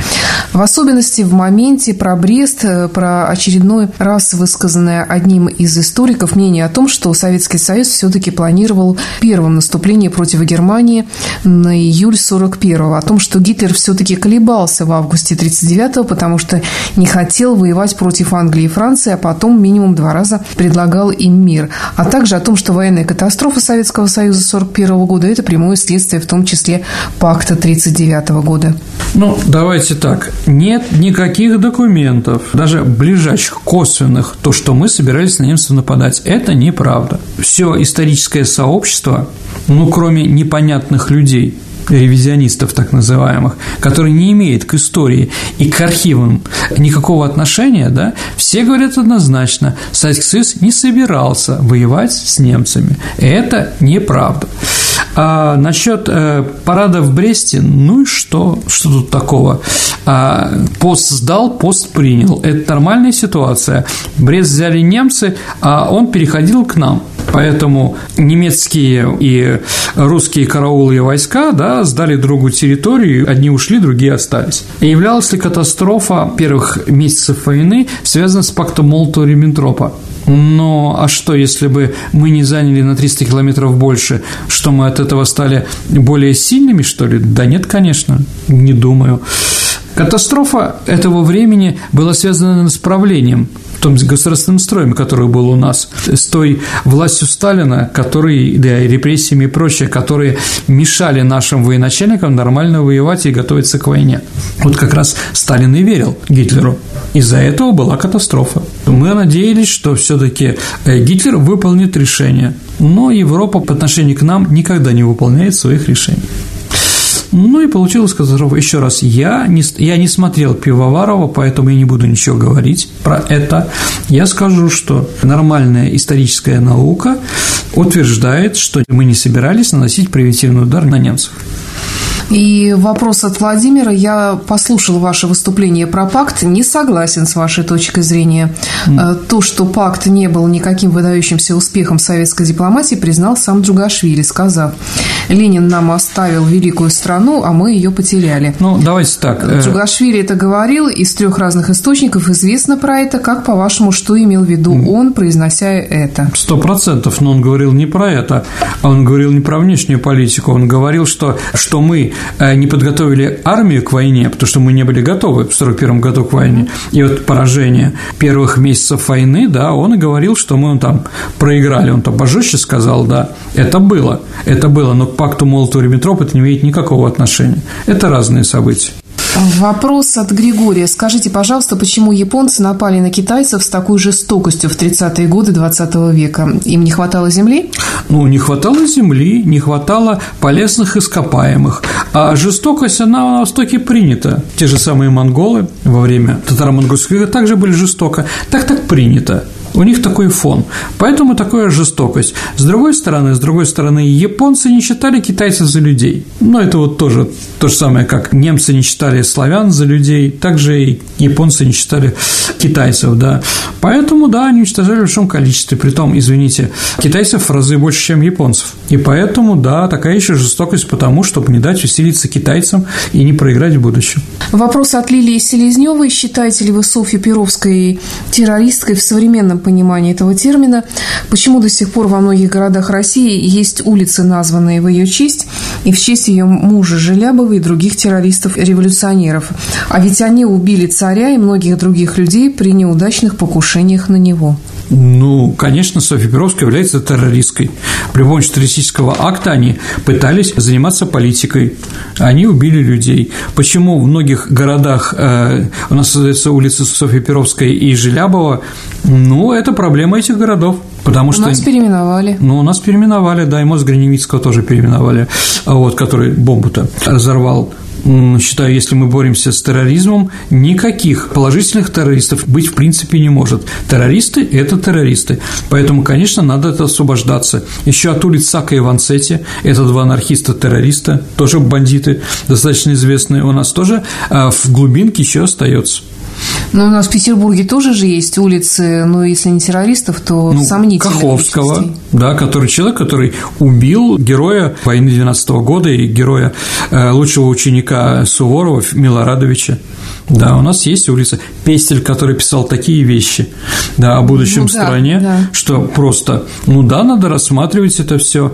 В особенности в моменте про Брест, э, про очередной раз высказанное одним из историков мнение о том, что Советский Союз все-таки планировал первым наступление против Германии на июль 41-го, о том, что Гитлер все-таки колебался в августе 39-го, потому что не хотел воевать против Англии и Франции, а потом минимум два раза предлагал им мир, а также о том, что военная катастрофа Советского Союза 41 года – это прямое следствие, в том числе пакта 39 года. Ну, давайте так. Нет никаких документов, даже ближайших, косвенных, то, что мы собираем собирались на немцев нападать. Это неправда. Все историческое сообщество, ну, кроме непонятных людей, ревизионистов так называемых, которые не имеют к истории и к архивам никакого отношения, да, все говорят однозначно, Советский Союз не собирался воевать с немцами. Это неправда. А насчет э, парада в Бресте, ну и что? Что тут такого? А, пост сдал, пост принял. Это нормальная ситуация. Брест взяли немцы, а он переходил к нам. Поэтому немецкие и русские караулы и войска да, сдали другу территорию, одни ушли, другие остались. И являлась ли катастрофа первых месяцев войны связана с пактом Молотова-Риббентропа? Но а что, если бы мы не заняли на 300 километров больше, что мы от этого стали более сильными, что ли? Да нет, конечно, не думаю. Катастрофа этого времени была связана с правлением, том государственным строем, который был у нас, с той властью Сталина, который, да, и репрессиями и прочее, которые мешали нашим военачальникам нормально воевать и готовиться к войне. Вот как раз Сталин и верил Гитлеру. Из-за этого была катастрофа. Мы надеялись, что все-таки э, Гитлер выполнит решение, но Европа по отношению к нам никогда не выполняет своих решений. Ну и получилось катастрофа. Еще раз, я не, я не смотрел Пивоварова, поэтому я не буду ничего говорить про это. Я скажу, что нормальная историческая наука утверждает, что мы не собирались наносить превентивный удар на немцев. И вопрос от Владимира. Я послушал ваше выступление про пакт, не согласен с вашей точкой зрения. Mm. То, что пакт не был никаким выдающимся успехом советской дипломатии, признал сам Джугашвили, сказав, Ленин нам оставил великую страну, а мы ее потеряли. Ну, давайте так. Э, Джугашвили это говорил, из трех разных источников известно про это. Как, по-вашему, что имел в виду он, произнося это? Сто процентов, но он говорил не про это, а он говорил не про внешнюю политику, он говорил, что, что мы не подготовили армию к войне, потому что мы не были готовы в 1941 году к войне, и вот поражение первых месяцев войны, да, он и говорил, что мы там проиграли, он там пожестче сказал, да, это было, это было, но к пакту Молотова-Риббентропа это не имеет никакого отношения, это разные события. Вопрос от Григория. Скажите, пожалуйста, почему японцы напали на китайцев с такой жестокостью в 30-е годы 20 века? Им не хватало земли? Ну, не хватало земли, не хватало полезных ископаемых. А жестокость, она на Востоке принята. Те же самые монголы во время татаро-монгольского также были жестоко. Так так принято. У них такой фон, поэтому такая жестокость. С другой стороны, с другой стороны, японцы не считали китайцев за людей. Но это вот тоже то же самое, как немцы не считали славян за людей, также и японцы не считали китайцев, да. Поэтому, да, они уничтожали в большом количестве. Притом, извините, китайцев в разы больше, чем японцев. И поэтому, да, такая еще жестокость потому, чтобы не дать усилиться китайцам и не проиграть в будущем. Вопрос от Лилии Селезневой. Считаете ли вы Софью Перовской террористкой в современном понимании этого термина? Почему до сих пор во многих городах России есть улицы, названные в ее честь, и в честь ее мужа Желябова и других террористов-революционеров? А ведь они убили царя и многих других людей при неудачных покушениях на него. Ну, конечно, Софья Перовская является террористкой. При помощи террористического акта они пытались заниматься политикой. Они убили людей. Почему в многих городах э, у нас создается улица Софьи Перовской и Желябова? Ну, это проблема этих городов. Потому что... Нас переименовали. Ну, у нас переименовали, да, и мозг Гриневицкого тоже переименовали, вот, который бомбу-то разорвал считаю, если мы боремся с терроризмом, никаких положительных террористов быть в принципе не может. Террористы – это террористы. Поэтому, конечно, надо это освобождаться. Еще от улиц Сака и Ванцетти – это два анархиста-террориста, тоже бандиты, достаточно известные. У нас тоже а в глубинке еще остается. Но у нас в Петербурге тоже же есть улицы, но если не террористов, то ну, сомнительных Каховского, личностей. да, который человек, который убил героя войны 12 -го года и героя э, лучшего ученика Суворова Милорадовича. Да, у нас есть улица Пестель, который писал такие вещи, да, о будущем ну, да, стране, да. что просто, ну да, надо рассматривать это все.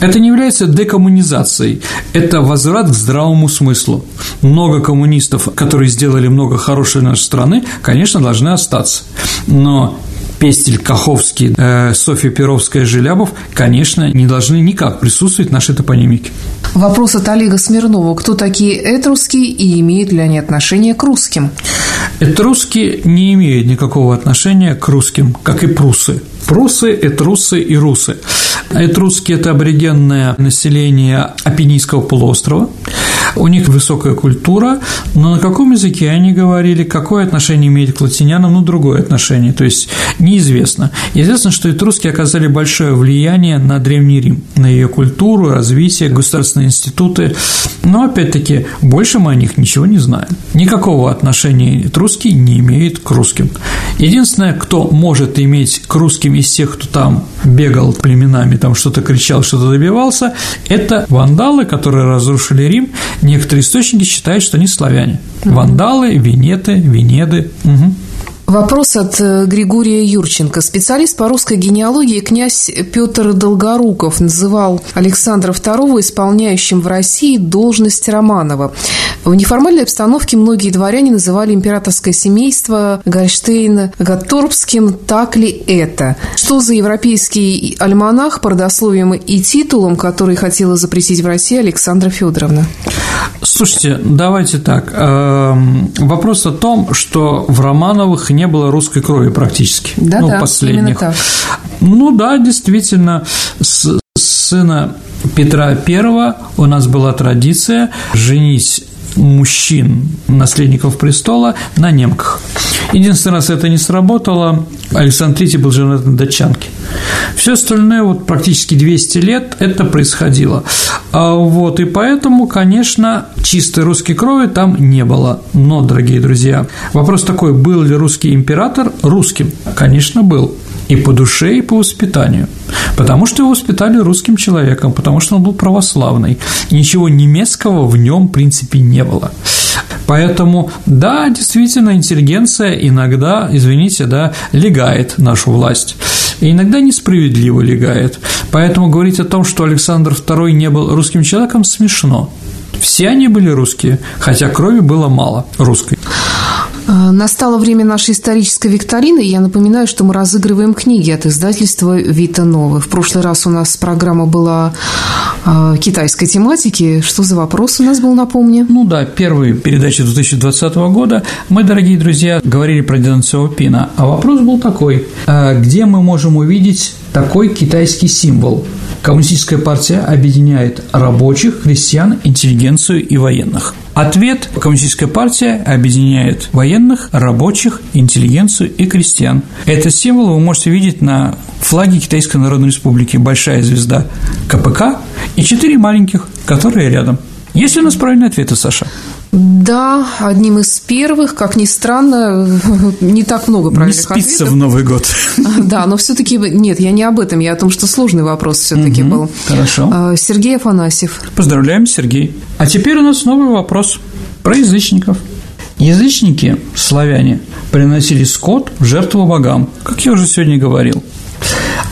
Это не является декоммунизацией, это возврат к здравому смыслу. Много коммунистов, которые сделали много хорошего для нашей страны, конечно, должны остаться. Но Пестель, Каховский, э, Софья Перовская, Желябов, конечно, не должны никак присутствовать в нашей топонимике. Вопрос от Олега Смирнова. Кто такие этруски и имеют ли они отношение к русским? Этруски не имеют никакого отношения к русским, как и прусы. Прусы, этрусы и русы. Этруски – это аборигенное население Апеннинского полуострова. У них высокая культура, но на каком языке они говорили, какое отношение имеют к латинянам, ну, другое отношение, то есть неизвестно. Известно, что этруски оказали большое влияние на Древний Рим, на ее культуру, развитие, государственные институты, но, опять-таки, больше мы о них ничего не знаем. Никакого отношения этруски не имеют к русским. Единственное, кто может иметь к русским из тех, кто там бегал племенами, там что-то кричал, что-то добивался, это вандалы, которые разрушили Рим. Некоторые источники считают, что они славяне. Вандалы, венеты, венеды. Угу. Вопрос от э, Григория Юрченко. Специалист по русской генеалогии князь Петр Долгоруков называл Александра II исполняющим в России должность Романова. В неформальной обстановке многие дворяне называли императорское семейство Гольштейна Гатторпским. Так ли это? Что за европейский альманах по и титулам, который хотела запретить в России Александра Федоровна? Слушайте, давайте так. Эм, вопрос о том, что в Романовых не было русской крови практически. Да, ну, да, последних. так. Ну да, действительно, с сына Петра I у нас была традиция женить мужчин, наследников престола, на немках. Единственный раз это не сработало, Александр III был женат на датчанке. Все остальное, вот практически 200 лет это происходило. А вот, и поэтому, конечно, чистой русской крови там не было. Но, дорогие друзья, вопрос такой, был ли русский император русским? Конечно, был и по душе, и по воспитанию. Потому что его воспитали русским человеком, потому что он был православный. Ничего немецкого в нем, в принципе, не было. Поэтому, да, действительно, интеллигенция иногда, извините, да, легает нашу власть. И иногда несправедливо легает. Поэтому говорить о том, что Александр II не был русским человеком, смешно. Все они были русские, хотя крови было мало русской. Э, настало время нашей исторической викторины, я напоминаю, что мы разыгрываем книги от издательства «Вита Новы». В прошлый раз у нас программа была э, китайской тематики. Что за вопрос у нас был, напомни? Ну да, первые передачи 2020 года мы, дорогие друзья, говорили про Дэн Сяопина, а вопрос был такой, э, где мы можем увидеть такой китайский символ – Коммунистическая партия объединяет рабочих, крестьян, интеллигенцию и военных. Ответ – коммунистическая партия объединяет военных, рабочих, интеллигенцию и крестьян. Этот символ вы можете видеть на флаге Китайской Народной Республики. Большая звезда КПК и четыре маленьких, которые рядом. Есть ли у нас правильные ответы, Саша? Да, одним из первых, как ни странно, не так много правильных не спится ответов. в Новый год. Да, но все-таки нет, я не об этом, я о том, что сложный вопрос все-таки угу, был. Хорошо. А, Сергей Афанасьев. Поздравляем, Сергей. А теперь у нас новый вопрос про язычников. Язычники, славяне, приносили скот в жертву богам, как я уже сегодня говорил.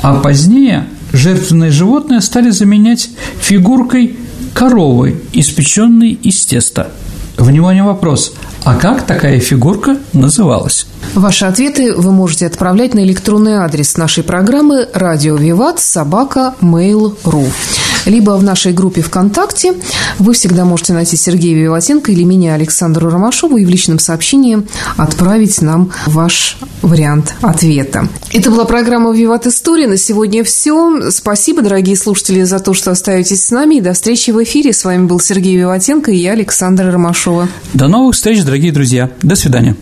А позднее жертвенные животные стали заменять фигуркой коровы, испеченной из теста – Внимание, вопрос. А как такая фигурка называлась? Ваши ответы вы можете отправлять на электронный адрес нашей программы «Радио Виват» собака mail.ru либо в нашей группе ВКонтакте. Вы всегда можете найти Сергея Виватенко или меня, Александру Ромашову, и в личном сообщении отправить нам ваш вариант ответа. Это была программа «Виват История». На сегодня все. Спасибо, дорогие слушатели, за то, что остаетесь с нами. И до встречи в эфире. С вами был Сергей Виватенко и я, Александра Ромашова. До новых встреч, дорогие друзья. До свидания.